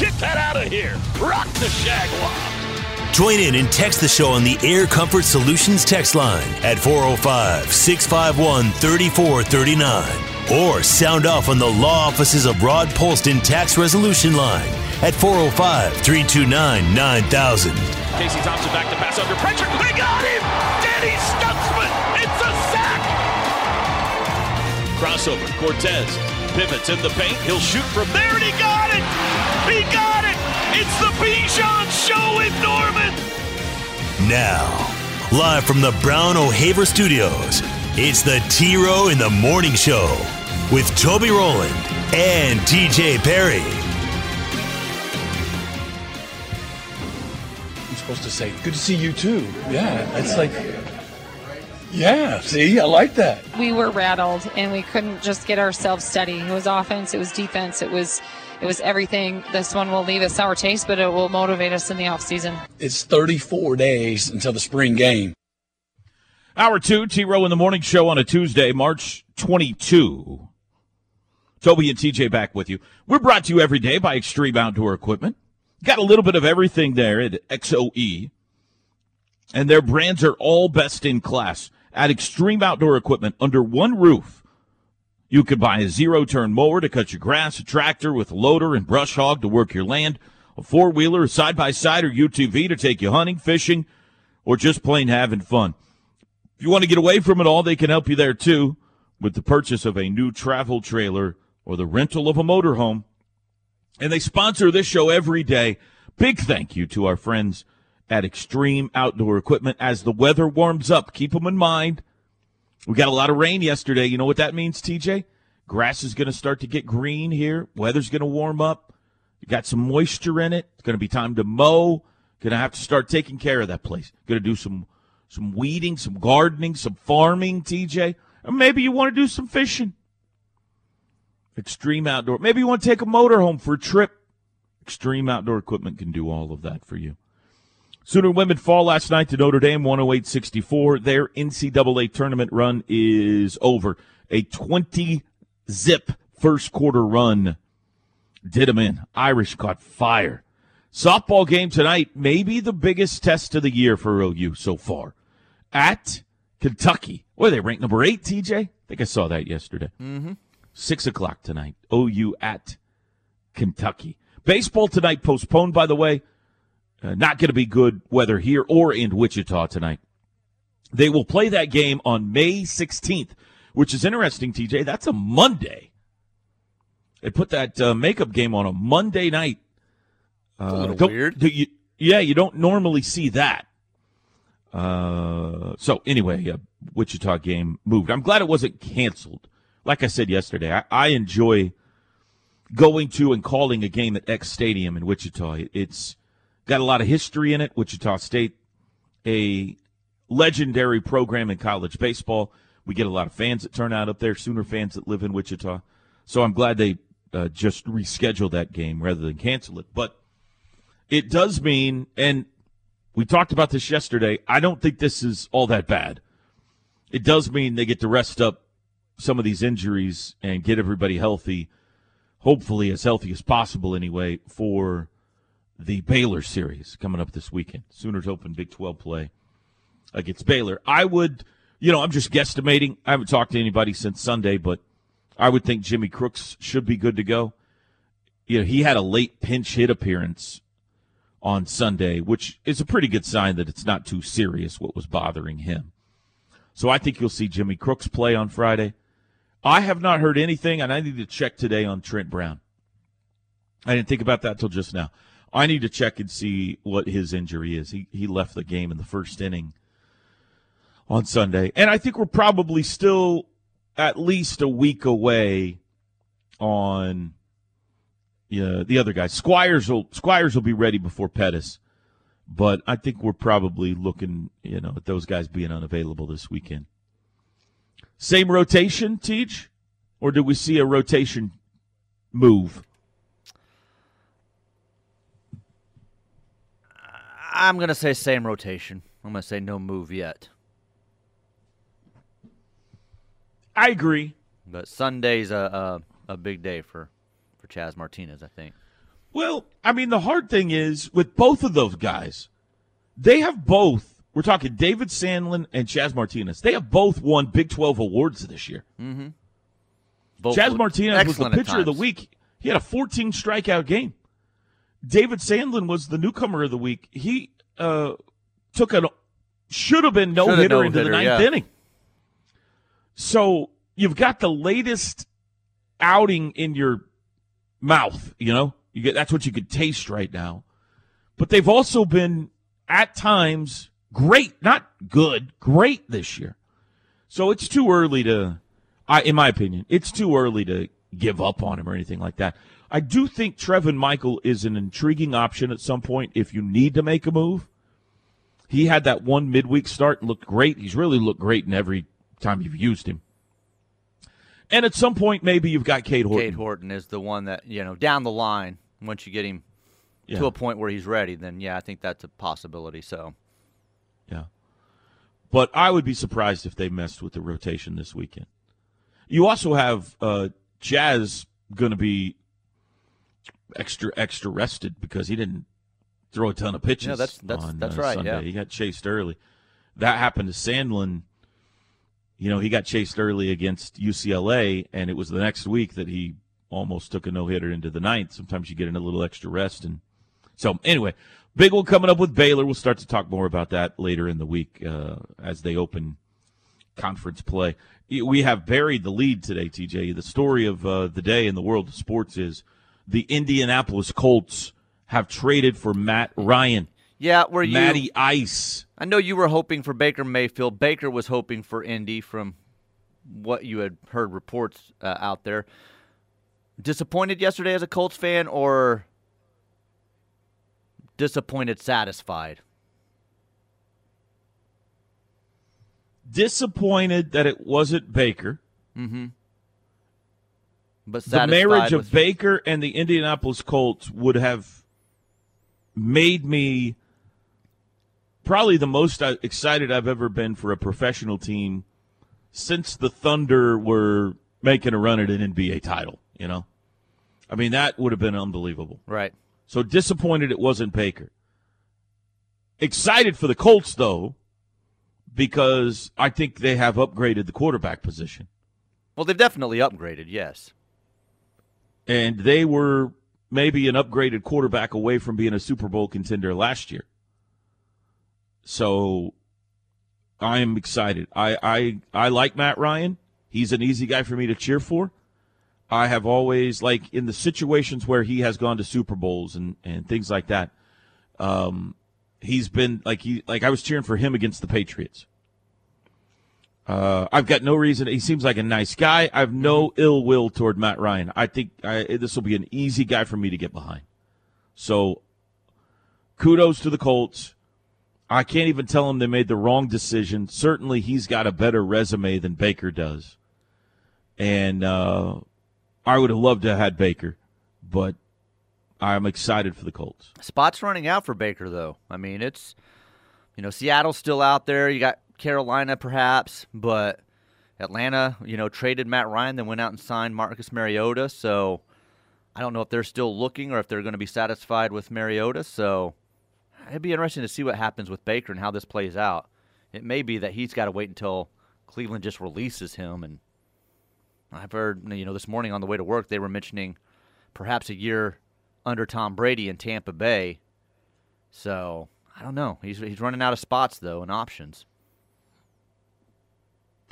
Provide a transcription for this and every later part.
Get that out of here. Rock the Shagwa. Join in and text the show on the Air Comfort Solutions text line at 405 651 3439. Or sound off on the law offices of Rod Polston Tax Resolution line at 405 329 9000. Casey Thompson back to pass under pressure. They got him! Danny Stutsman! It's a sack! Crossover. Cortez pivots in the paint. He'll shoot from there, and he got it! He got it! It's the Bijan Show in Norman! Now, live from the Brown O'Haver Studios, it's the T Row in the Morning Show with Toby Rowland and TJ Perry. I'm supposed to say, good to see you too. Yeah, it's like, yeah, see, I like that. we were rattled and we couldn't just get ourselves steady. It was offense, it was defense, it was it was everything. This one will leave a sour taste, but it will motivate us in the offseason. It's 34 days until the spring game. Hour two, T Row in the Morning Show on a Tuesday, March 22. Toby and TJ back with you. We're brought to you every day by Extreme Outdoor Equipment. Got a little bit of everything there at XOE. And their brands are all best in class at Extreme Outdoor Equipment under one roof. You could buy a zero turn mower to cut your grass, a tractor with a loader and brush hog to work your land, a four wheeler, a side by side, or UTV to take you hunting, fishing, or just plain having fun. If you want to get away from it all, they can help you there too with the purchase of a new travel trailer or the rental of a motorhome. And they sponsor this show every day. Big thank you to our friends at Extreme Outdoor Equipment as the weather warms up. Keep them in mind. We got a lot of rain yesterday. You know what that means, TJ? Grass is going to start to get green here. Weather's going to warm up. You got some moisture in it. It's going to be time to mow. Going to have to start taking care of that place. Going to do some some weeding, some gardening, some farming, TJ. Or maybe you want to do some fishing. Extreme Outdoor. Maybe you want to take a motorhome for a trip. Extreme Outdoor Equipment can do all of that for you. Sooner women fall last night to Notre Dame 108-64. Their NCAA tournament run is over. A 20 zip first quarter run did them in. Irish caught fire. Softball game tonight, maybe the biggest test of the year for OU so far. At Kentucky. What they ranked number eight, TJ? I think I saw that yesterday. Mm-hmm. Six o'clock tonight. OU at Kentucky. Baseball tonight postponed, by the way. Uh, not going to be good weather here or in Wichita tonight. They will play that game on May 16th, which is interesting, TJ. That's a Monday. They put that uh, makeup game on a Monday night. Uh, a little weird. do you- yeah, you don't normally see that. Uh, so anyway, uh, Wichita game moved. I'm glad it wasn't canceled. Like I said yesterday, I, I enjoy going to and calling a game at Eck Stadium in Wichita. It- It's got a lot of history in it. Wichita State, a legendary program in college baseball. We get a lot of fans that turn out up there, Sooner fans that live in Wichita. So I'm glad they uh, just rescheduled that game rather than cancel it. But it does mean, and we talked about this yesterday, I don't think this is all that bad. It does mean they get to rest up some of these injuries and get everybody healthy, hopefully as healthy as possible anyway, for the Baylor series coming up this weekend. Sooners open Big 12 play against Baylor. I would, you know, I'm just guesstimating. I haven't talked to anybody since Sunday, but I would think Jimmy Crooks should be good to go. You know, he had a late pinch hit appearance on Sunday, which is a pretty good sign that it's not too serious what was bothering him. So I think you'll see Jimmy Crooks play on Friday. I have not heard anything, and I need to check today on Trent Brown. I didn't think about that till just now. I need to check and see what his injury is. He he left the game in the first inning on Sunday, and I think we're probably still at least a week away on yeah, the other guy. Squires will Squires will be ready before Pettis. But I think we're probably looking, you know, at those guys being unavailable this weekend. Same rotation, Teach? Or do we see a rotation move? I'm going to say same rotation. I'm going to say no move yet. I agree. But Sunday's a, a, a big day for, for Chazz Martinez, I think. Well, I mean, the hard thing is with both of those guys, they have both. We're talking David Sandlin and Chazz Martinez. They have both won Big 12 awards this year. Mm-hmm. Both Chazz Martinez was the pitcher of the week. He had a 14 strikeout game. David Sandlin was the newcomer of the week. He uh, took a should have been no Shoulda hitter into the ninth yeah. inning. So you've got the latest outing in your mouth. You know, you get that's what you could taste right now. But they've also been at times great, not good, great this year. So it's too early to, I, in my opinion, it's too early to give up on him or anything like that. I do think Trevin Michael is an intriguing option at some point if you need to make a move. He had that one midweek start and looked great. He's really looked great in every time you've used him. And at some point, maybe you've got Cade Horton. Cade Horton is the one that, you know, down the line, once you get him Yeah. to a point where he's ready, then yeah, I think that's a possibility. So Yeah. But I would be surprised if they messed with the rotation this weekend. You also have uh, Jazz going to be extra extra rested because he didn't throw a ton of pitches. Yeah, that's- that's- on, that's uh, right, Sunday. yeah. he got chased early. That happened to Sandlin. You know, he got chased early against UCLA, and it was the next week that he almost took a no hitter into the ninth. Sometimes you get in a little extra rest, and so anyway, big one coming up with Baylor. We'll start to talk more about that later in the week uh, as they open conference play. We have buried the lead today, TJ. The story of uh, the day in the world of sports is the Indianapolis Colts have traded for Matt Ryan, yeah, were you? Matty Ice. I know you were hoping for Baker Mayfield. Baker was hoping for Indy from what you had heard reports uh, out there. Disappointed yesterday as a Colts fan, or disappointed, satisfied? Disappointed that it wasn't Baker. But The marriage of Baker and the Indianapolis Colts would have made me probably the most uh, excited I've ever been for a professional team since the Thunder were making a run at an NBA title, you know? I mean, that would have been unbelievable. right. So disappointed it wasn't Baker. Excited for the Colts, though, because I think they have upgraded the quarterback position. Well, they've definitely upgraded. Yes. And they were maybe an upgraded quarterback away from being a Super Bowl contender last year. So I am excited. I, I I like Matt Ryan. He's an easy guy for me to cheer for. I have always like in the situations where he has gone to Super Bowls and, and things like that. Um, he's been like he like I was cheering for him against the Patriots. Uh, I've got no reason. He seems like a nice guy. I have no ill will toward Matt Ryan. I think I, this will be an easy guy for me to get behind. So, kudos to the Colts. I can't even tell them they made the wrong decision. Certainly, he's got a better resume than Baker does, and uh, I would have loved to have had Baker, but I'm excited for the Colts. Spots running out for Baker, though. I mean, it's you know Seattle's still out there. You got Carolina, perhaps, but Atlanta, you know, traded Matt Ryan, then went out and signed Marcus Mariota. So I don't know if they're still looking or if they're going to be satisfied with Mariota. So it'd be interesting to see what happens with Baker and how this plays out. It may be that he's got to wait until Cleveland just releases him. And I've heard, you know, this morning on the way to work, they were mentioning perhaps a year under Tom Brady in Tampa Bay. So I don't know. He's he's running out of spots though and options.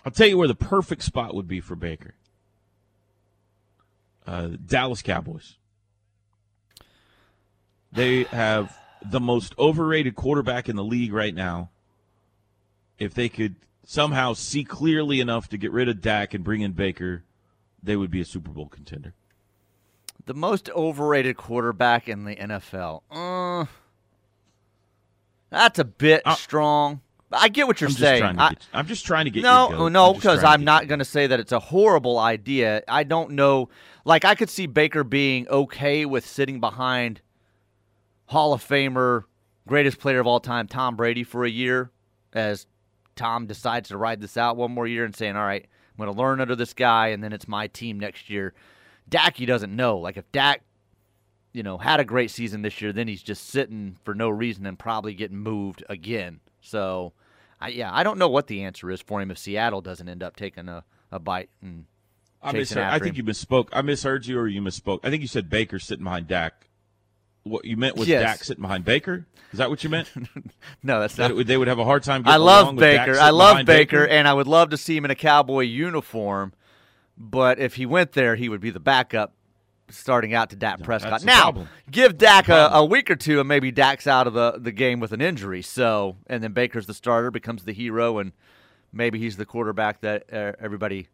I'll tell you where the perfect spot would be for Baker. Uh, Dallas Cowboys. They have the most overrated quarterback in the league right now. If they could somehow see clearly enough to get rid of Dak and bring in Baker, they would be a Super Bowl contender. The most overrated quarterback in the NFL. Uh, That's a bit Uh, strong. I get what you're I'm saying. to I- get, I'm just trying to get no, no, because to I'm not going to say that it's a horrible idea. I don't know. Like, I could see Baker being okay with sitting behind Hall of Famer, greatest player of all time, Tom Brady, for a year as Tom decides to ride this out one more year and saying, all right, I'm going to learn under this guy, and then it's my team next year. Dak, he doesn't know. Like, if Dak, you know, had a great season this year, then he's just sitting for no reason and probably getting moved again. So, I, yeah, I don't know what the answer is for him if Seattle doesn't end up taking a, a bite. And I, misheard, I think him. you misspoke. I misheard you, or you misspoke. I think you said Baker sitting behind Dak. What you meant was Yes. Dak sitting behind Baker. Is that what you meant? no, that's that not. it they would have a hard time. I love along with Dak Baker. I love behind Baker, and I would love to see him in a cowboy uniform. But if he went there, he would be the backup starting out to Dak Prescott. now, give Dak a, a week or two, and maybe Dak's out of the, the game with an injury. So, and then Baker's the starter, becomes the hero, and maybe he's the quarterback that uh, everybody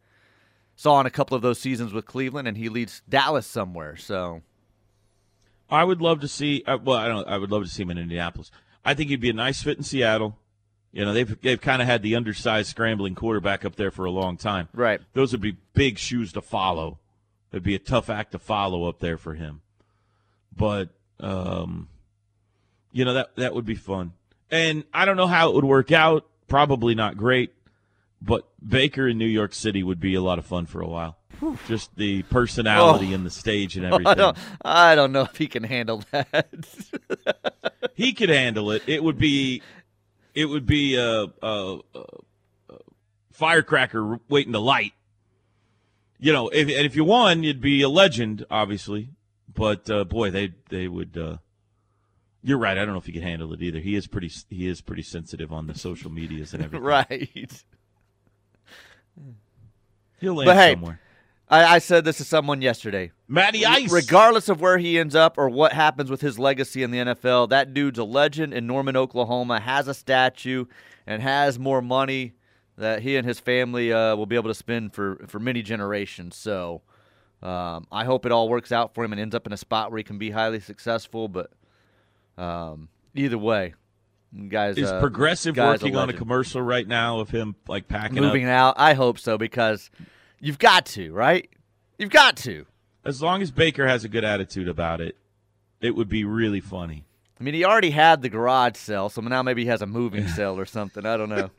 saw in a couple of those seasons with Cleveland, and he leads Dallas somewhere. So, I would love to see. Uh, well, I don't. I would love to see him in Indianapolis. I think he'd be a nice fit in Seattle. You know, they've they've kind of had the undersized, scrambling quarterback up there for a long time. right. Those would be big shoes to follow. It'd be a tough act to follow up there for him. But um, you know that that would be fun. And I don't know how it would work out. Probably not great. But Baker in New York City would be a lot of fun for a while. Just the personality and the stage and everything. I don't, I don't know if he can handle that. he could handle it. It would be, it would be a, a, a, a firecracker waiting to light. You know, if and if you won, you'd be a legend, obviously. But uh, boy, they they would. Uh, you're right. I don't know if he could handle it either. He is pretty. He is pretty sensitive on the social medias and everything. right. He'll land But hey, somewhere. I, I said this to someone yesterday. Matty Ice. Regardless of where he ends up or what happens with his legacy in the NFL, that dude's a legend in Norman, Oklahoma, has a statue, and has more money that he and his family uh, will be able to spend for, for many generations. So um, I hope it all works out for him and ends up in a spot where he can be highly successful. But um, either way, guys, is uh, progressive guy's working on a commercial right now of him like packing up? moving out. I hope so because you've got to, right? You've got to. As long as Baker has a good attitude about it, it would be really funny. I mean, he already had the garage sale, so now maybe he has a moving sale or something. I don't know.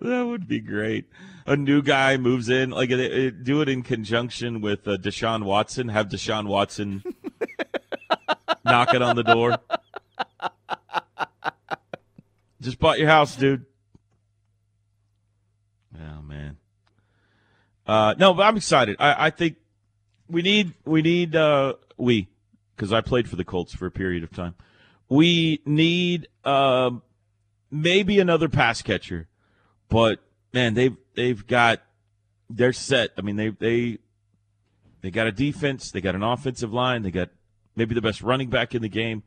That would be great. A new guy moves in, like uh, uh, do it in conjunction with uh, Deshaun Watson. Have Deshaun Watson knock it on the door. Just bought your house, dude. Oh man. Uh, no, but I'm excited. I, I think we need we need uh, we because I played for the Colts for a period of time. We need um, maybe another pass catcher, but man, they've they've got they're set. I mean, they they they got a defense, they got an offensive line, they got maybe the best running back in the game.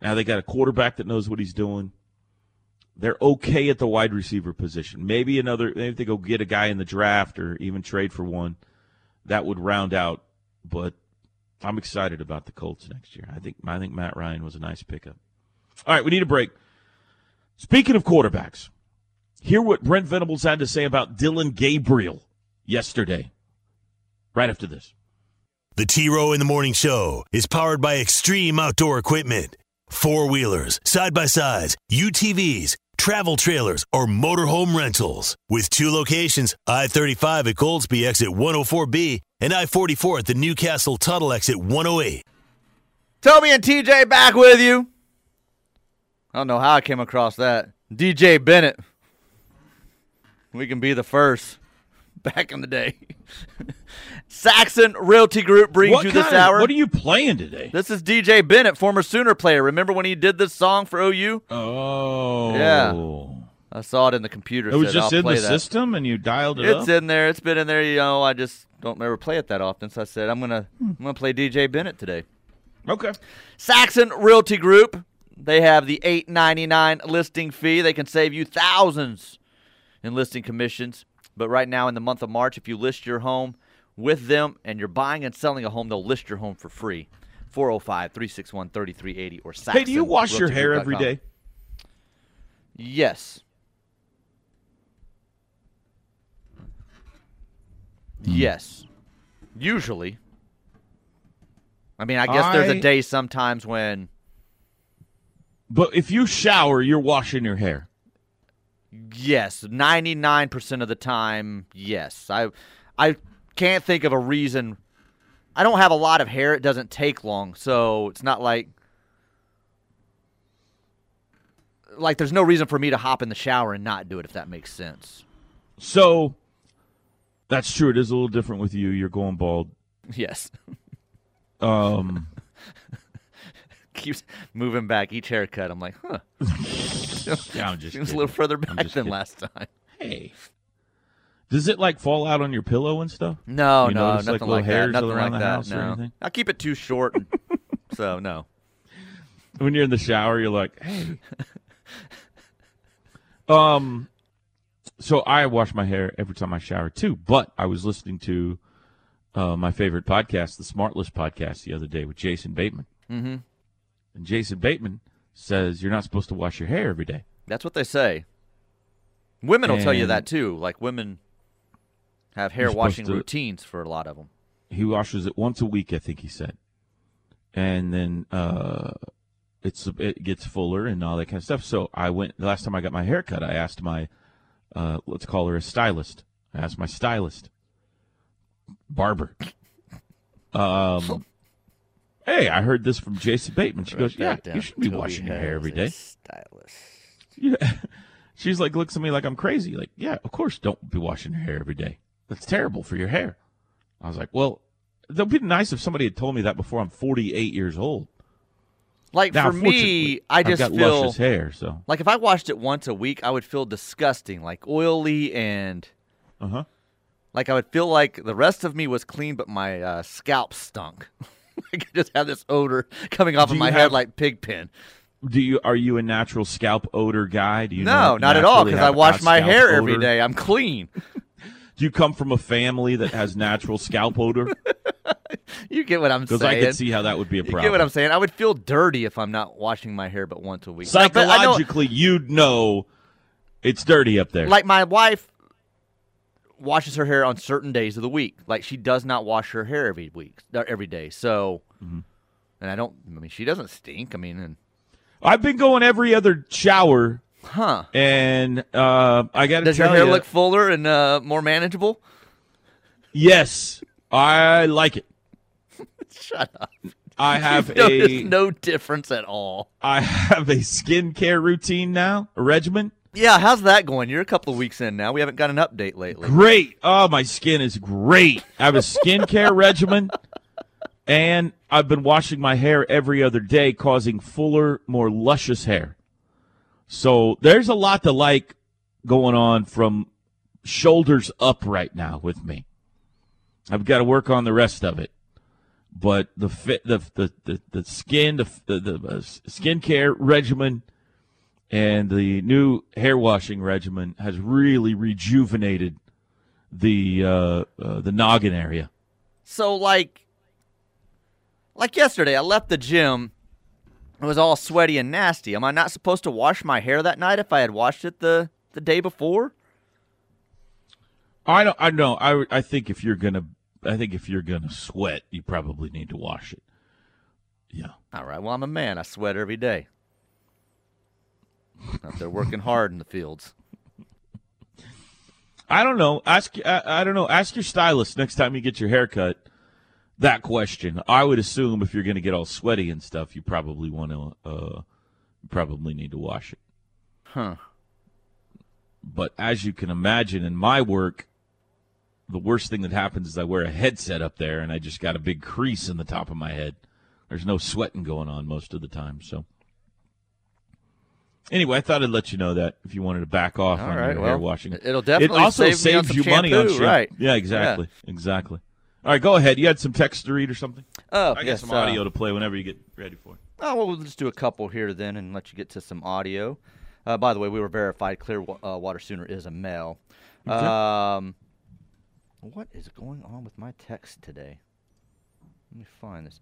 Now they got a quarterback that knows what he's doing. They're okay at the wide receiver position. Maybe another. Maybe they go get a guy in the draft or even trade for one. That would round out. But I'm excited about the Colts next year. I think I think Matt Ryan was a nice pickup. All right, we need a break. Speaking of quarterbacks, hear what Brent Venables had to say about Dillon Gabriel yesterday. Right after this. The T Row in the Morning Show is powered by Extreme Outdoor Equipment. Four wheelers, side by sides, UTVs, travel trailers, or motorhome rentals. With two locations I 35 at Goldsby exit 104B and I 44 at the Newcastle Tunnel exit 108. Toby and TJ back with you. I don't know how I came across that. DJ Bennett. We can be the first. Back in the day. Saxon Realty Group brings What you this of- hour. what are you playing today? This is DJ Bennett, former Sooner player. Remember when he did this song for OU? Oh. Yeah. I saw it in the computer. It was said, just "I'll in the that." system and you dialed it It's up? in there. It's been in there. You know, I just don't ever play it that often. So I said, I'm gonna, I'm gonna play DJ Bennett today. Okay. Saxon Realty Group. They have the eight ninety nine listing fee. They can save you thousands in listing commissions. But right now, in the month of March, if you list your home with them and you're buying and selling a home, they'll list your home for free. 405 361 3380 or Saxon. Hey, do you wash your hair every day? Yes. Yes. Usually. I mean, I guess there's a day sometimes when But if you shower, you're washing your hair. Yes, 99% of the time, yes. I I can't think of a reason I don't have a lot of hair. It doesn't take long, so it's not like like there's no reason for me to hop in the shower and not do it if that makes sense. So that's true. It is a little different with you. You're going bald. Yes. Um, keeps moving back each haircut. I'm like, huh. yeah, I'm just Seems a little further back than kidding. last time. Hey, does it like fall out on your pillow and stuff? No, You no, notice, like, nothing little like, that. Nothing like the that. no. I keep it too short, so no. When you're in the shower, you're like, hey. um, so I wash my hair every time I shower too. But I was listening to uh, my favorite podcast, the Smartless podcast, the other day with Jason Bateman. Mm-hmm. And Jason Bateman says you're not supposed to wash your hair every day. That's what they say. Women will tell you that too. Like women have hair washing to- routines for a lot of them. He washes it once a week, I think he said, and then uh, it's it gets fuller and all that kind of stuff. So I went the last time I got my hair cut. I asked my uh, let's call her a stylist. I asked my stylist, barber. Um, hey, I heard this from Jason Bateman. She goes, "Yeah, you should be washing your hair every day." Stylist. Yeah. She's like, looks at me like I'm crazy. Like, yeah, of course, don't be washing your hair every day. That's terrible for your hair. I was like, well, it would be nice if somebody had told me that before I'm 48 years old. Like Now, for me, I just got feel luscious hair, so like if I washed it once a week, I would feel disgusting, like oily and uh huh. like I would feel like the rest of me was clean, but my uh, scalp stunk. I just have this odor coming off Do of my you head like pig pen. Do you are you a natural scalp odor guy? Do you No, not at all, because I wash my hair every odor? day. I'm clean. Do you come from a family that has natural scalp odor? you get what I'm saying. Because. I could see how that would be a problem. you get what I'm saying. I would feel dirty if I'm not washing my hair but once a week. Like, but know- Psychologically, you'd know it's dirty up there. like my wife washes her hair on certain days of the week. Like she does not wash her hair every week, uh, every day. So, Mm-hmm. and I don't. I mean, she doesn't stink. I mean, and I've been going every other shower, huh? and uh, I got to Does your hair you, look fuller and uh, more manageable? yes, I like it. Shut up. I have a no difference at all. I have a skincare routine now, a regimen. Yeah, how's that going? You're a couple of weeks in now. We haven't got an update lately. Great. Oh, my skin is great. I have a skincare regimen, and I've been washing my hair every other day, causing fuller, more luscious hair. So there's a lot to like going on from shoulders up right now with me. I've got to work on the rest of it. But the fit, the the the, the skin, the the, the uh, skincare regimen, and the new hair washing regimen has really rejuvenated the uh, uh, the noggin area. So like like yesterday, I left the gym. It was all sweaty and nasty. Am I not supposed to wash my hair that night if I had washed it the the day before? I don't. I know. I I think if you're gonna, I think if you're gonna sweat, you probably need to wash it. Yeah. All right. Well, I'm a man. I sweat every day. Out there working hard in the fields. I don't know. Ask. I, I don't know. Ask your stylist next time you get your hair cut. That question. I would assume if you're going to get all sweaty and stuff, you probably want to. Uh, probably need to wash it. Huh. But as you can imagine, in my work, the worst thing that happens is I wear a headset up there and I just got a big crease in the top of my head. There's no sweating going on most of the time. So, anyway, I thought I'd let you know that if you wanted to back off All on right, your well, hair washing. it'll definitely it also save saves some you money on shampoo, shampoo. right. Yeah, exactly. Exactly. All right, go ahead. You had some text to read or something? Oh, I got yes, some uh, audio to play whenever you get ready for it. Oh, well, we'll just do a couple here then and let you get to some audio. Uh, by the way, we were verified. Clear uh, Water Sooner is a male. Um, what is going on with my text today? Let me find this.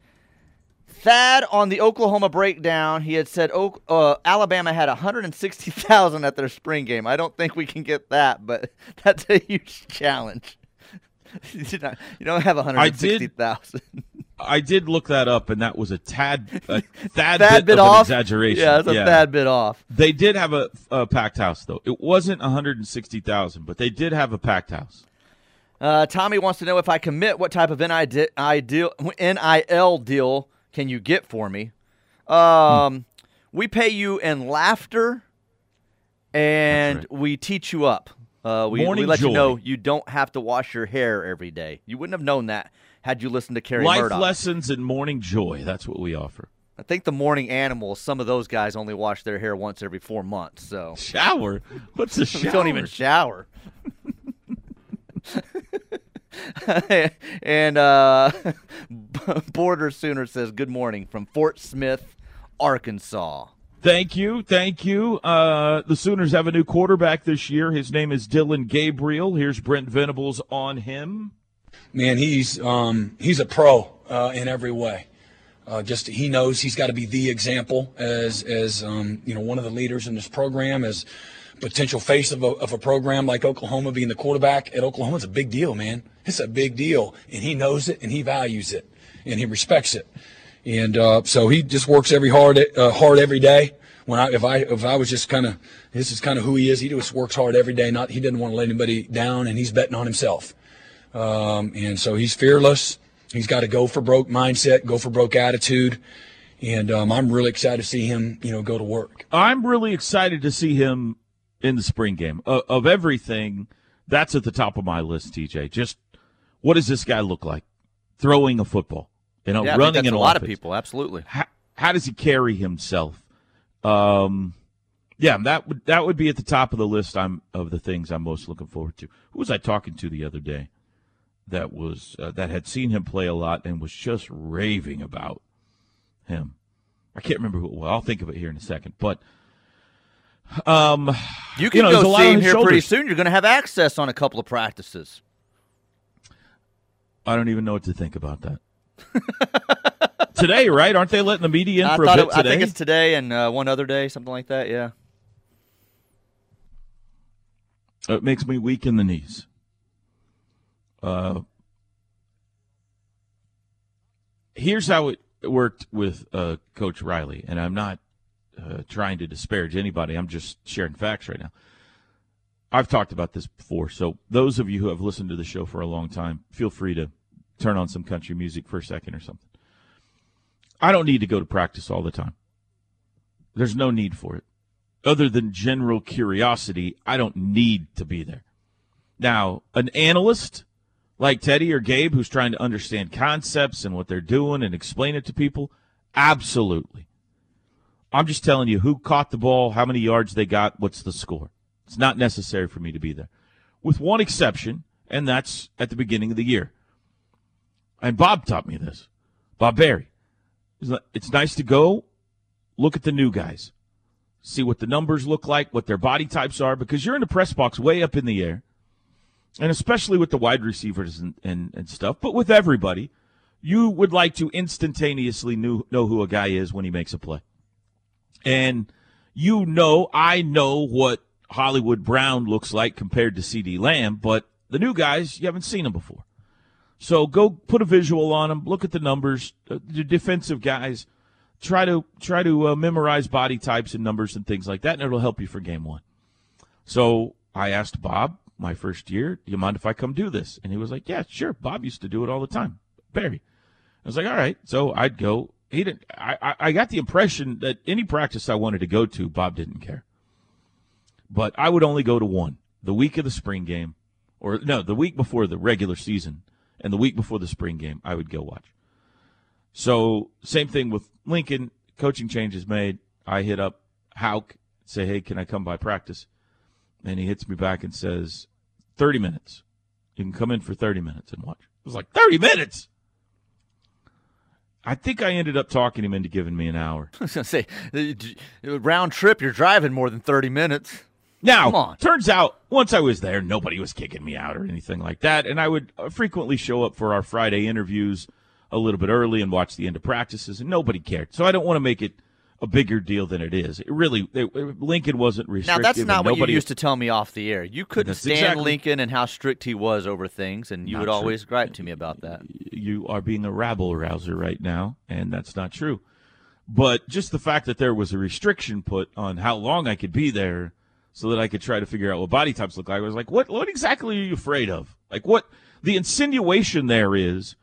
Thad on the Oklahoma breakdown, he had said uh, Alabama had 160,000 at their spring game. I don't think we can get that, but that's a huge challenge. you don't have 160,000. I did look that up, and that was a tad, a thad, Thad bit, bit off? exaggeration. Yeah, it's a thad bit off. They did have a, a packed house, though. It wasn't 160,000, but they did have a packed house. Uh, Tommy wants to know if I commit, what type of NIL deal can you get for me? Um, we pay you in laughter, and That's we teach you up. Uh, we, we let you know you don't have to wash your hair every day. You wouldn't have known that had you listened to Kerry Life Murdoch. lessons and morning joy. That's what we offer. I think the morning animals. Some of those guys only wash their hair once every four months. So Shower? What's a we shower? don't even shower. and uh, Border Sooner says, "Good morning from Fort Smith, Arkansas." Thank you, thank you. Uh, the Sooners have a new quarterback this year. His name is Dillon Gabriel. Here's Brent Venables on him. man, he's um, he's a pro uh, in every way. Uh, just he knows he's got to be the example as as um, you know one of the leaders in this program as potential face of a, of a program like Oklahoma being the quarterback at Oklahoma is a big deal, man. It's a big deal, and he knows it and he values it and he respects it, and uh, so he just works every hard uh, hard every day. When I if I if I was just kind of this is kind of who he is. He just works hard every day. Not he doesn't want to let anybody down, and he's betting on himself. Um, and so he's fearless. He's got a go for broke mindset, go for broke attitude. And um, I'm really excited to see him, you know, go to work. I'm really excited to see him in the spring game. Uh, of everything, that's at the top of my list, TJ. Just what does this guy look like throwing a football? You know, Yeah, running an a lot of people. Absolutely. How, how does he carry himself? Um, yeah, that would that would be at the top of the list. I'm of the things I'm most looking forward to. Who was I talking to the other day? That was uh, that had seen him play a lot and was just raving about him. I can't remember who. it was. I'll think of it here in a second. But um, You can know, go see him here pretty soon. You're going to have access on a couple of practices. I don't even know what to think about that. today, right? Aren't they letting the media in I for a bit it, I today? think it's today and uh, one other day, something like that. Yeah. It makes me weak in the knees. Uh, here's how it worked with uh, Coach Riley, and I'm not uh, trying to disparage anybody. I'm just sharing facts right now. I've talked about this before, so those of you who have listened to the show for a long time, feel free to turn on some country music for a second or something. I don't need to go to practice all the time. There's no need for it. Other than general curiosity, I don't need to be there. Now, an analyst like Teddy or Gabe who's trying to understand concepts and what they're doing and explain it to people, absolutely. I'm just telling you who caught the ball, how many yards they got, what's the score. It's not necessary for me to be there. With one exception, and that's at the beginning of the year. And Bob taught me this. Bob Barry. It's nice to go look at the new guys, see what the numbers look like, what their body types are, because you're in the press box way up in the air. And especially with the wide receivers and, and, and stuff, but with everybody, you would like to instantaneously knew, know who a guy is when he makes a play. And you know, I know what Hollywood Brown looks like compared to CeeDee Lamb, but the new guys, you haven't seen them before. So go put a visual on them, look at the numbers, uh, the defensive guys, try to try to uh, memorize body types and numbers and things like that, and it'll help you for game one. So I asked Bob my first year, "Do you mind if I come do this?" And he was like, "Yeah, sure." Bob used to do it all the time. Barry. I was like, "All right." So I'd go. He didn't. I, I I got the impression that any practice I wanted to go to, Bob didn't care. But I would only go to one the week of the spring game, or no, the week before the regular season, and the week before the spring game, I would go watch. So same thing with Lincoln. Coaching changes made. I hit up Hauk, say, "Hey, can I come by practice?" And he hits me back and says, 30 minutes. You can come in for 30 minutes and watch. I was like, 30 minutes? I think I ended up talking him into giving me an hour. I was to say, uh, round trip, you're driving more than 30 minutes. Now, turns out once I was there, nobody was kicking me out or anything like that. And I would uh, frequently show up for our Friday interviews a little bit early and watch the end of practices, and nobody cared. So I don't want to make it a bigger deal than it is. It really, it, Lincoln wasn't Now restrictive. that's not what nobody, you used to tell me off the air. You couldn't stand exactly- Lincoln and how strict he was over things, and you would true. always gripe to me about that. You are being a rabble rouser right now, and that's not true. But just the fact that there was a restriction put on how long I could be there so that I could try to figure out what body types look like, I was like, what, what exactly are you afraid of? Like, what the insinuation there is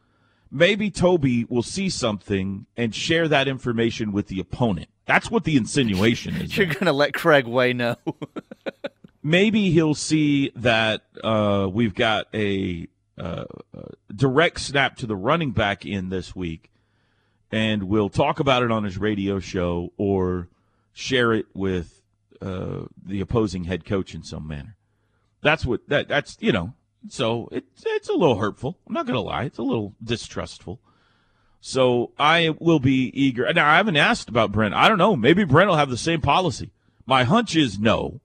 maybe Toby will see something and share that information with the opponent. That's what the insinuation is. You're gonna let Craig Way know. maybe he'll see that uh, we've got a uh, uh, direct snap to the running back in this week, and we'll talk about it on his radio show or share it with uh, the opposing head coach in some manner. That's what that that's you know. So it's it's a little hurtful. I'm not gonna lie. It's a little distrustful. So I will be eager. Now I haven't asked about Brent. I don't know. Maybe Brent will have the same policy. My hunch is no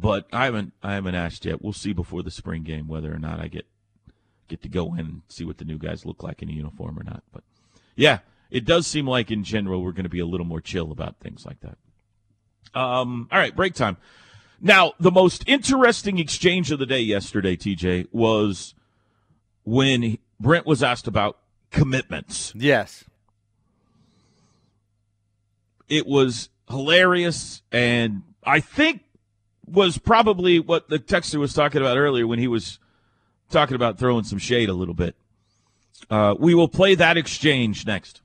but I haven't I haven't asked yet. We'll see before the spring game whether or not I get get to go in and see what the new guys look like in a uniform or not. But yeah, it does seem like in general we're going to be a little more chill about things like that. Um, all right, break time. Now, the most interesting exchange of the day yesterday, TJ, was when Brent was asked about commitments. yes. It was hilarious and I think was probably what the texter was talking about earlier when he was talking about throwing some shade a little bit. Uh, we will play that exchange next.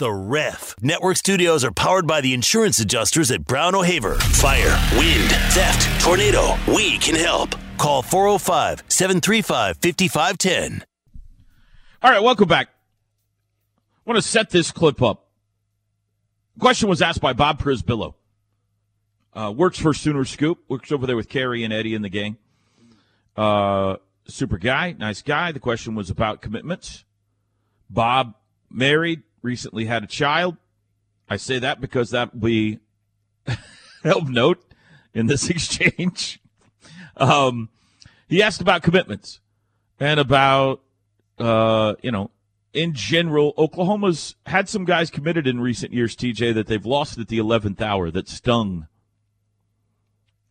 The Ref. Network studios are powered by the insurance adjusters at Brown O'Haver. Fire, wind, theft, tornado. We can help. Call 405 735 5510. All right, welcome back. I want to set this clip up. Question was asked by Bob Przybylo. Uh, works for Sooner Scoop. Works over there with Carey and Eddie and the gang. Uh, super guy, nice guy. The question was about commitments. Bob married, recently had a child. I say that because that be help note in this exchange. Um, he asked about commitments and about uh, you know, in general, Oklahoma's had some guys committed in recent years, TJ, that they've lost at the 11th hour that stung.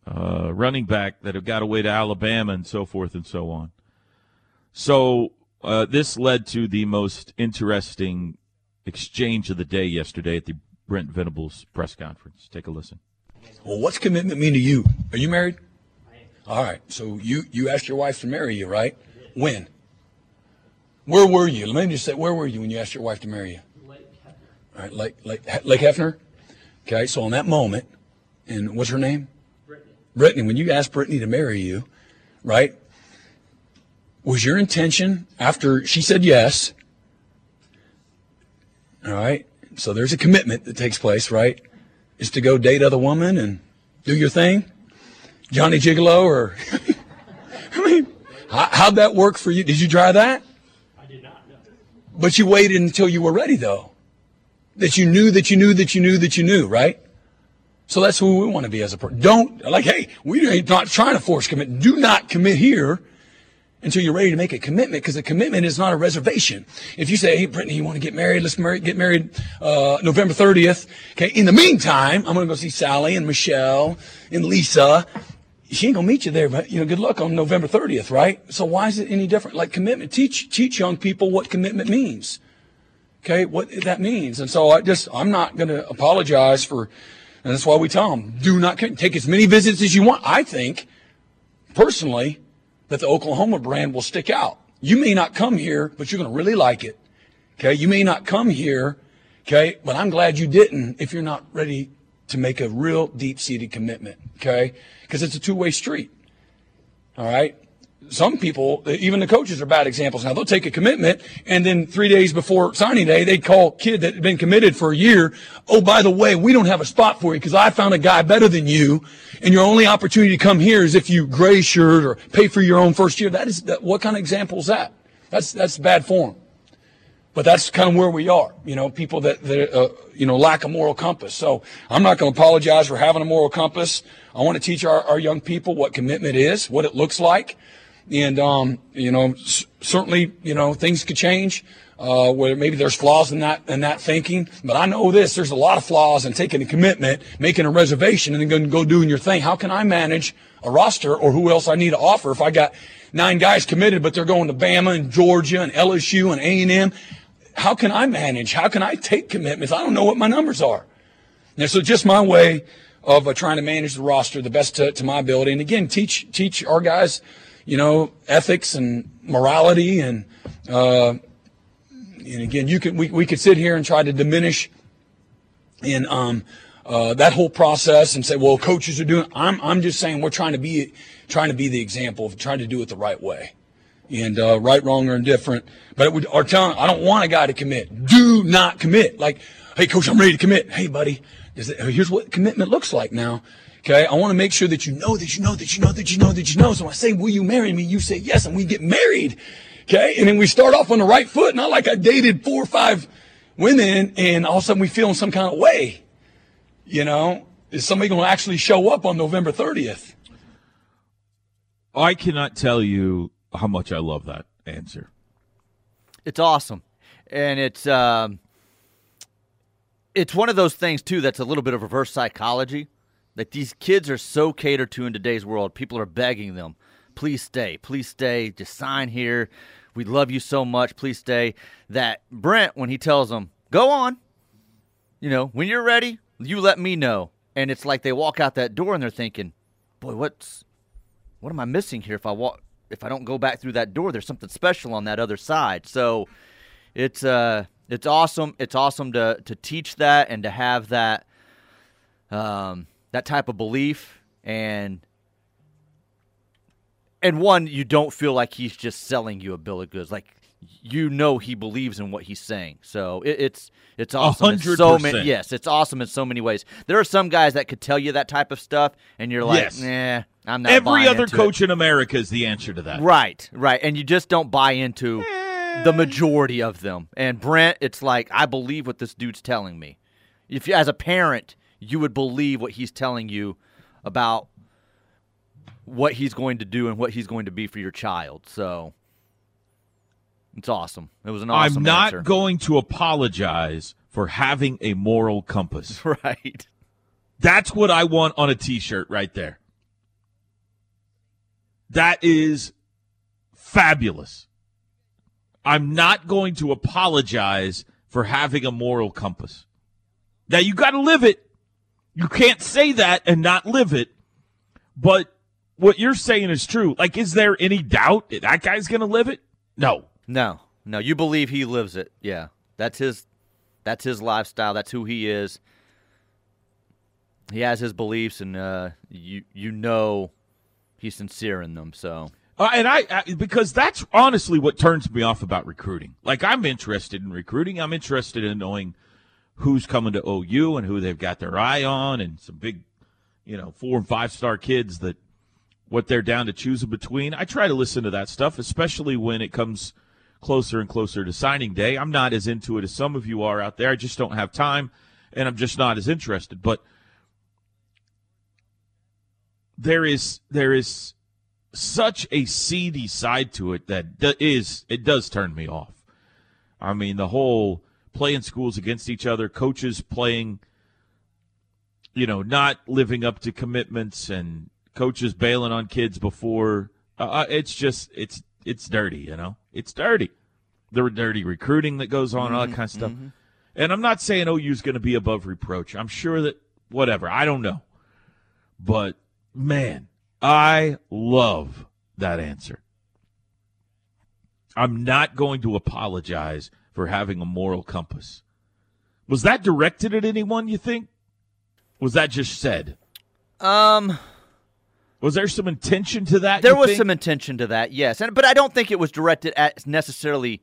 Uh, running back that have got away to Alabama and so forth and so on. So uh, this led to the most interesting exchange of the day yesterday at the Brent Venables press conference. Take a listen. Well, what's commitment mean to you? Are you married? All right. So you you asked your wife to marry you, right? When? Where were you? Let me just say, where were you when you asked your wife to marry you? Lake Hefner. All right, Lake Lake Lake Hefner. Okay. So in that moment, and what's her name? Brittany. Brittany. When you asked Brittany to marry you, right? Was your intention after she said yes? All right. So there's a commitment that takes place, right? Is to go date other women and do your thing, Johnny Gigolo, or I mean, how, how'd that work for you? Did you try that? I did not know. But you waited until you were ready, though. That you knew that you knew that you knew that you knew, right? So that's who we want to be as a person. Don't like, hey, we ain't not trying to force commit. Do not commit here until you're ready to make a commitment, because a commitment is not a reservation. If you say, hey, Brittany, you want to get married? Let's get married uh, November 30th. Okay. In the meantime, I'm going to go see Sally and Michelle and Lisa. She ain't gonna meet you there, but you know, good luck on November 30th, right? So why is it any different? Like commitment, teach teach young people what commitment means. Okay, what that means. And so I just I'm not gonna apologize for, and that's why we tell them do not take as many visits as you want. I think personally that the Oklahoma brand will stick out. You may not come here, but you're gonna really like it. Okay, you may not come here. Okay, but I'm glad you didn't if you're not ready to make a real deep seated commitment. Okay, because it's a two way street. All right. Some people, even the coaches are bad examples. Now they'll take a commitment and then three days before signing day, they call kid that had been committed for a year. Oh, by the way, we don't have a spot for you because I found a guy better than you. And your only opportunity to come here is if you gray shirt or pay for your own first year. That is, that, what kind of example is that? That's, that's bad form. But that's kind of where we are, you know, people that, that uh, you know, lack a moral compass. So I'm not going to apologize for having a moral compass. I want to teach our, our young people what commitment is, what it looks like. And um, you know, s- certainly, you know, things could change. Uh, where maybe there's flaws in that in that thinking, but I know this: there's a lot of flaws in taking a commitment, making a reservation, and then go doing your thing. How can I manage a roster, or who else I need to offer if I got nine guys committed, but they're going to Bama and Georgia and LSU and A and M? How can I manage? How can I take commitments? I don't know what my numbers are. And so just my way of uh, trying to manage the roster the best to, to my ability. And again, teach, teach our guys, you know, ethics and morality. And, uh, and again, you can, we, we could sit here and try to diminish in, um, uh, that whole process and say, well, coaches are doing, I'm, I'm just saying we're trying to be, trying to be the example of trying to do it the right way and uh, right, wrong, or indifferent. But it would, telling, I don't want a guy to commit. Do not commit. Like, hey, coach, I'm ready to commit. Hey, buddy, it, here's what commitment looks like now. Okay, I want to make sure that you know that you know that you know that you know that you know. So I say, will you marry me? You say yes, and we get married. Okay, and then we start off on the right foot. Not like I dated four or five women, and all of a sudden we feel in some kind of way. You know, is somebody going to actually show up on November 30th? I cannot tell you how much I love that answer. It's awesome, and it's um, it's one of those things too that's a little bit of reverse psychology. That these kids are so catered to in today's world. People are begging them, "Please stay, please stay, just sign here. We love you so much. Please stay." That Brent, when he tells them, "Go on," you know, when you're ready, you let me know. And it's like they walk out that door and they're thinking, "Boy, what's what am I missing here? If I walk, if I don't go back through that door, there's something special on that other side." So it's uh it's awesome. It's awesome to to teach that and to have that um that type of belief and and one you don't feel like he's just selling you a bill of goods like you know he believes in what he's saying so it, it's it's awesome in so many yes it's awesome in so many ways there are some guys that could tell you that type of stuff and you're like Yes. nah i'm not Every buying other into it." coach in America is the answer to that. Right, right. And you just don't buy into eh. the majority of them. And Brent, it's like, I believe what this dude's telling me. If you, as a parent, you would believe what he's telling you about what he's going to do and what he's going to be for your child. So it's awesome. It was an awesome I'm not answer. going to apologize for having a moral compass. right. That's what I want on a t-shirt right there. That is fabulous. I'm not going to apologize for having a moral compass. Now you got to live it. You can't say that and not live it. But what you're saying is true. Like, is there any doubt that that guy's going to live it? No. No, no. You believe he lives it. Yeah. That's his that's his lifestyle. That's who he is. He has his beliefs and uh you you know he's sincere in them, so Uh, and I, I, because that's honestly what turns me off about recruiting. Like I'm interested in recruiting. I'm interested in knowing who's coming to OU and who they've got their eye on, and some big, you know, four and five star kids that what they're down to choosing between. I try to listen to that stuff, especially when it comes closer and closer to signing day. I'm not as into it as some of you are out there. I just don't have time, and I'm just not as interested. But there is there is such a seedy side to it that is it does turn me off. I mean, the whole playing schools against each other, coaches playing, you know, not living up to commitments, and coaches bailing on kids before. Uh, uh, it's just it's it's dirty, you know. It's dirty. The dirty recruiting that goes on, all that kind of stuff. And I'm not saying OU's going to be above reproach. I'm sure that whatever. I don't know, but man, I love that answer. I'm not going to apologize for having a moral compass. Was that directed at anyone, you think? Was that just said? um Was there some intention to that? there was think? some intention to that, yes. And but I don't think it was directed at necessarily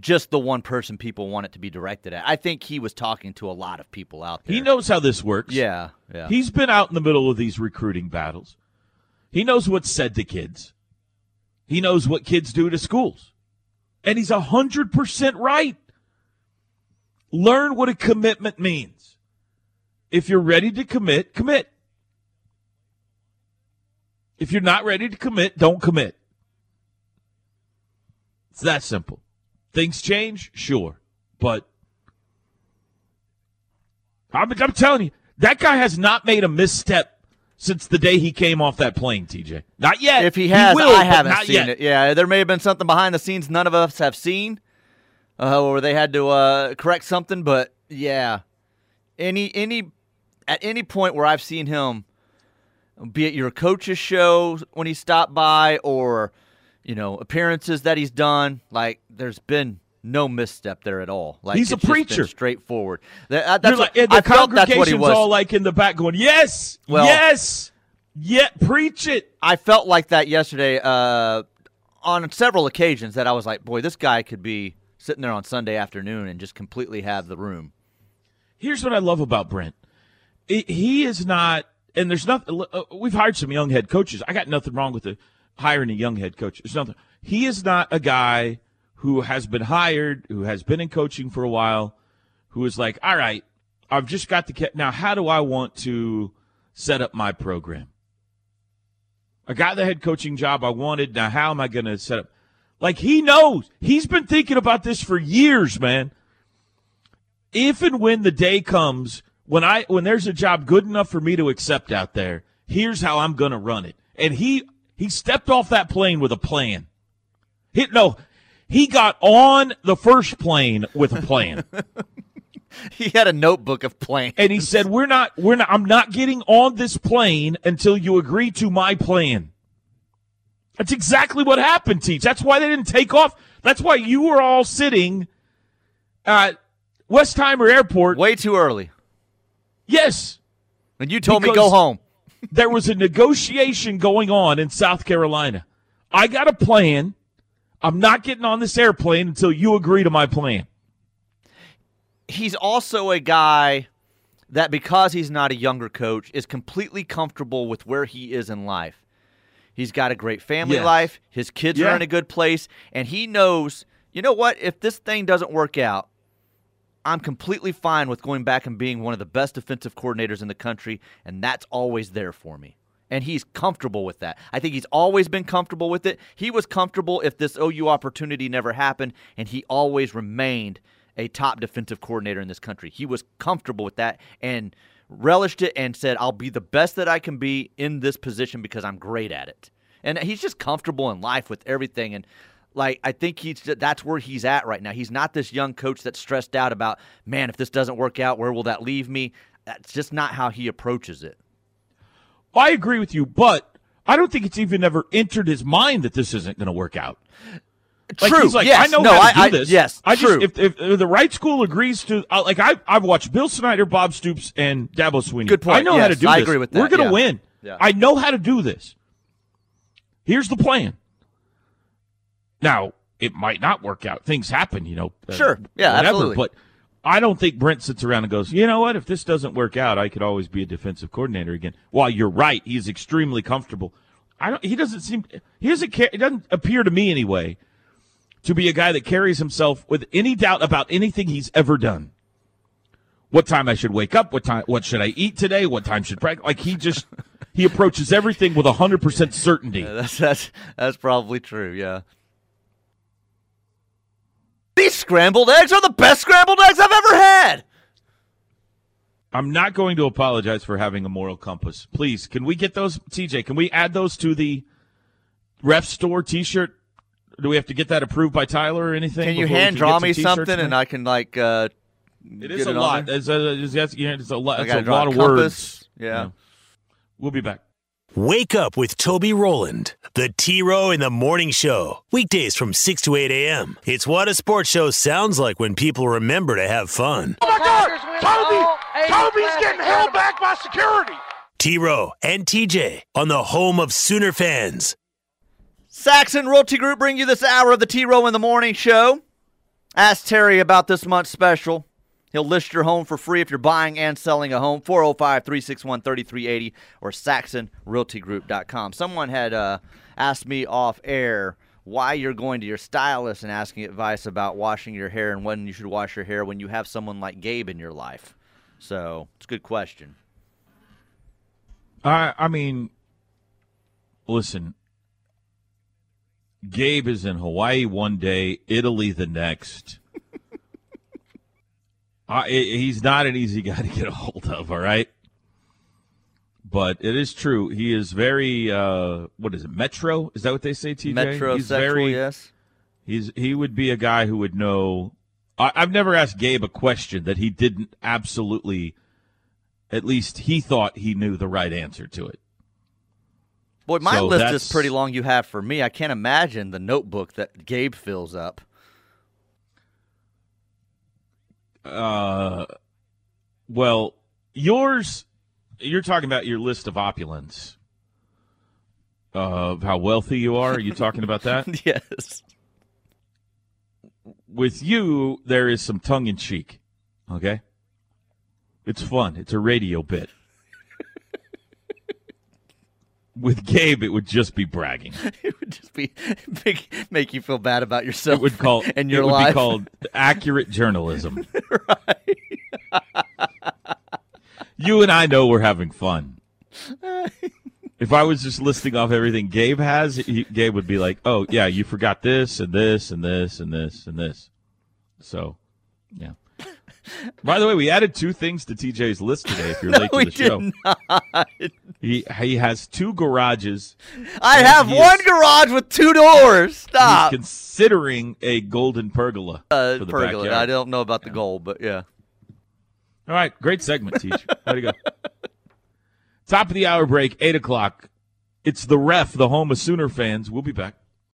just the one person people want it to be directed at. I think he was talking to a lot of people out there. He knows how this works. Yeah, yeah. He's been out in the middle of these recruiting battles. He knows what's said to kids. He knows what kids do to schools. And he's 100% right. Learn what a commitment means. If you're ready to commit, commit. If you're not ready to commit, don't commit. It's that simple. Things change, sure, but I'm, I'm telling you, that guy has not made a misstep since the day he came off that plane, TJ. Not yet. If he has, will, I haven't seen yet. it. Yeah, there may have been something behind the scenes none of us have seen, uh, where they had to uh, correct something. But yeah, any any at any point where I've seen him, be it your coach's show when he stopped by, or you know appearances that he's done, like there's been no misstep there at all. Like He's a it's just been preacher. straightforward. That, that's like, what, the I felt that's what he congregation's was. all like in the back going, yes, Well- yes, yeah, preach it. I felt like that yesterday uh, on several occasions that I was like, boy, this guy could be sitting there on Sunday afternoon and just completely have the room. Here's what I love about Brent. It, he is not, and there's nothing. uh, We've hired some young head coaches. I got nothing wrong with the hiring a young head coach. There's nothing. He is not a guy who has been hired, who has been in coaching for a while, who is like, all right, I've just got the now. How do I want to set up my program? I got the head coaching job I wanted. Now, how am I going to set up? Like he knows. He's been thinking about this for years, man if and when the day comes when I when there's a job good enough for me to accept out there, here's how I'm going to run it. And he he stepped off that plane with a plan. He, no, he got on the first plane with a plan. He had a notebook of plans. and he said, "We're not we're not I'm not getting on this plane until you agree to my plan." That's exactly what happened, Teach. That's why they didn't take off. That's why you were all sitting at Westheimer Airport. way too early. Yes, And you told me go home. there was a negotiation going on in South Carolina. I got a plan. I'm not getting on this airplane until you agree to my plan. He's also a guy that because he's not a younger coach is completely comfortable with where he is in life. He's got a great family Yes. life. His kids Yeah. are in a good place and he knows, you know what, if this thing doesn't work out, I'm completely fine with going back and being one of the best defensive coordinators in the country, and that's always there for me. And he's comfortable with that. I think he's always been comfortable with it. He was comfortable if this OU opportunity never happened, and he always remained a top defensive coordinator in this country. He was comfortable with that and relished it and said, I'll be the best that I can be in this position because I'm great at it. And he's just comfortable in life with everything. And like I think he's that's where he's at right now. He's not this young coach that's stressed out about, man, if this doesn't work out, where will that leave me? That's just not how he approaches it. I agree with you, but I don't think it's even ever entered his mind that this isn't going to work out. Like, True. He's like, yes. I know no, how to I, do I- this. yes. I true. just if, if the right school agrees to uh, like I I've watched Bill Snyder, Bob Stoops, and Dabo Swinney. Good point. I know how to Yes, do I this. agree with that. We're going to Yeah. win. Yeah. I know how to do this. Here's the plan. Now it might not work out. Things happen, you know. uh, Sure. Yeah, whatever, absolutely. But I don't think Brent sits around and goes, you know what? If this doesn't work out, I could always be a defensive coordinator again. While you're right, he's extremely comfortable. I don't. He doesn't seem. He doesn't care. It doesn't appear to me anyway to be a guy that carries himself with any doubt about anything he's ever done. What time I should wake up? What time? What should I eat today? What time should practice? Like he just he approaches everything with hundred percent certainty. that's that's that's probably true. Yeah. These scrambled eggs are the best scrambled eggs I've ever had. I'm not going to apologize for having a moral compass. Please, can we get those, TJ? Can we add those to the ref store T-shirt? Do we have to get that approved by Tyler or anything? Can you hand get draw me something and? I can like uh It is a it lot. It's a, it's, it's, it's a lot. It's a lot a of compass. words. Yeah. We'll be back. Wake up with Toby Rowland, the T Row in the Morning Show. Weekdays from 6 to 8 a.m. It's what a sports show sounds like when people remember to have fun. Oh my God! Toby! Toby's getting held back by security. T Row and TJ on the home of Sooner fans. Saxon Realty Group bring you this hour of the T Row in the Morning Show. Ask Terry about this month's special. He'll list your home for free if you're buying and selling a home. 405 361 3380 or saxonrealtygroup.com. Someone had uh, asked me off air why you're going to your stylist and asking advice about washing your hair and when you should wash your hair when you have someone like Gabe in your life. So it's a good question. I I mean, listen. Gabe is in Hawaii one day, Italy the next. Uh, he's not an easy guy to get a hold of, all right? But it is true. He is very, uh, what is it, Metro? Is that what they say, TJ? Metro he's very, yes. He's He would be a guy who would know. I, I've never asked Gabe a question that he didn't absolutely, at least he thought he knew the right answer to it. Boy, my So list is pretty long. You have for me. I can't imagine the notebook that Gabe fills up. Uh, well, yours, you're talking about your list of opulence, of how wealthy you are. Are you talking about that? yes. With you, there is some tongue in cheek. Okay, it's fun. It's a radio bit. With Gabe, it would just be bragging. It would just be make, make you feel bad about yourself. It would call and your it would life. be called accurate journalism. you and I know we're having fun. If I was just listing off everything Gabe has, he, Gabe would be like, "Oh yeah, you forgot this and this and this and this and this." So, yeah. By the way, we added two things to TJ's list today. If you're late to the show, not. he he has two garages. I have one is- garage with two doors. Stop. He's considering a golden pergola Uh, for the pergola. backyard. I don't know about the gold, but yeah. All right, great segment, Teach. Way to go. Top of the hour break, 8 o'clock. It's the ref, the home of Sooner fans. We'll be back.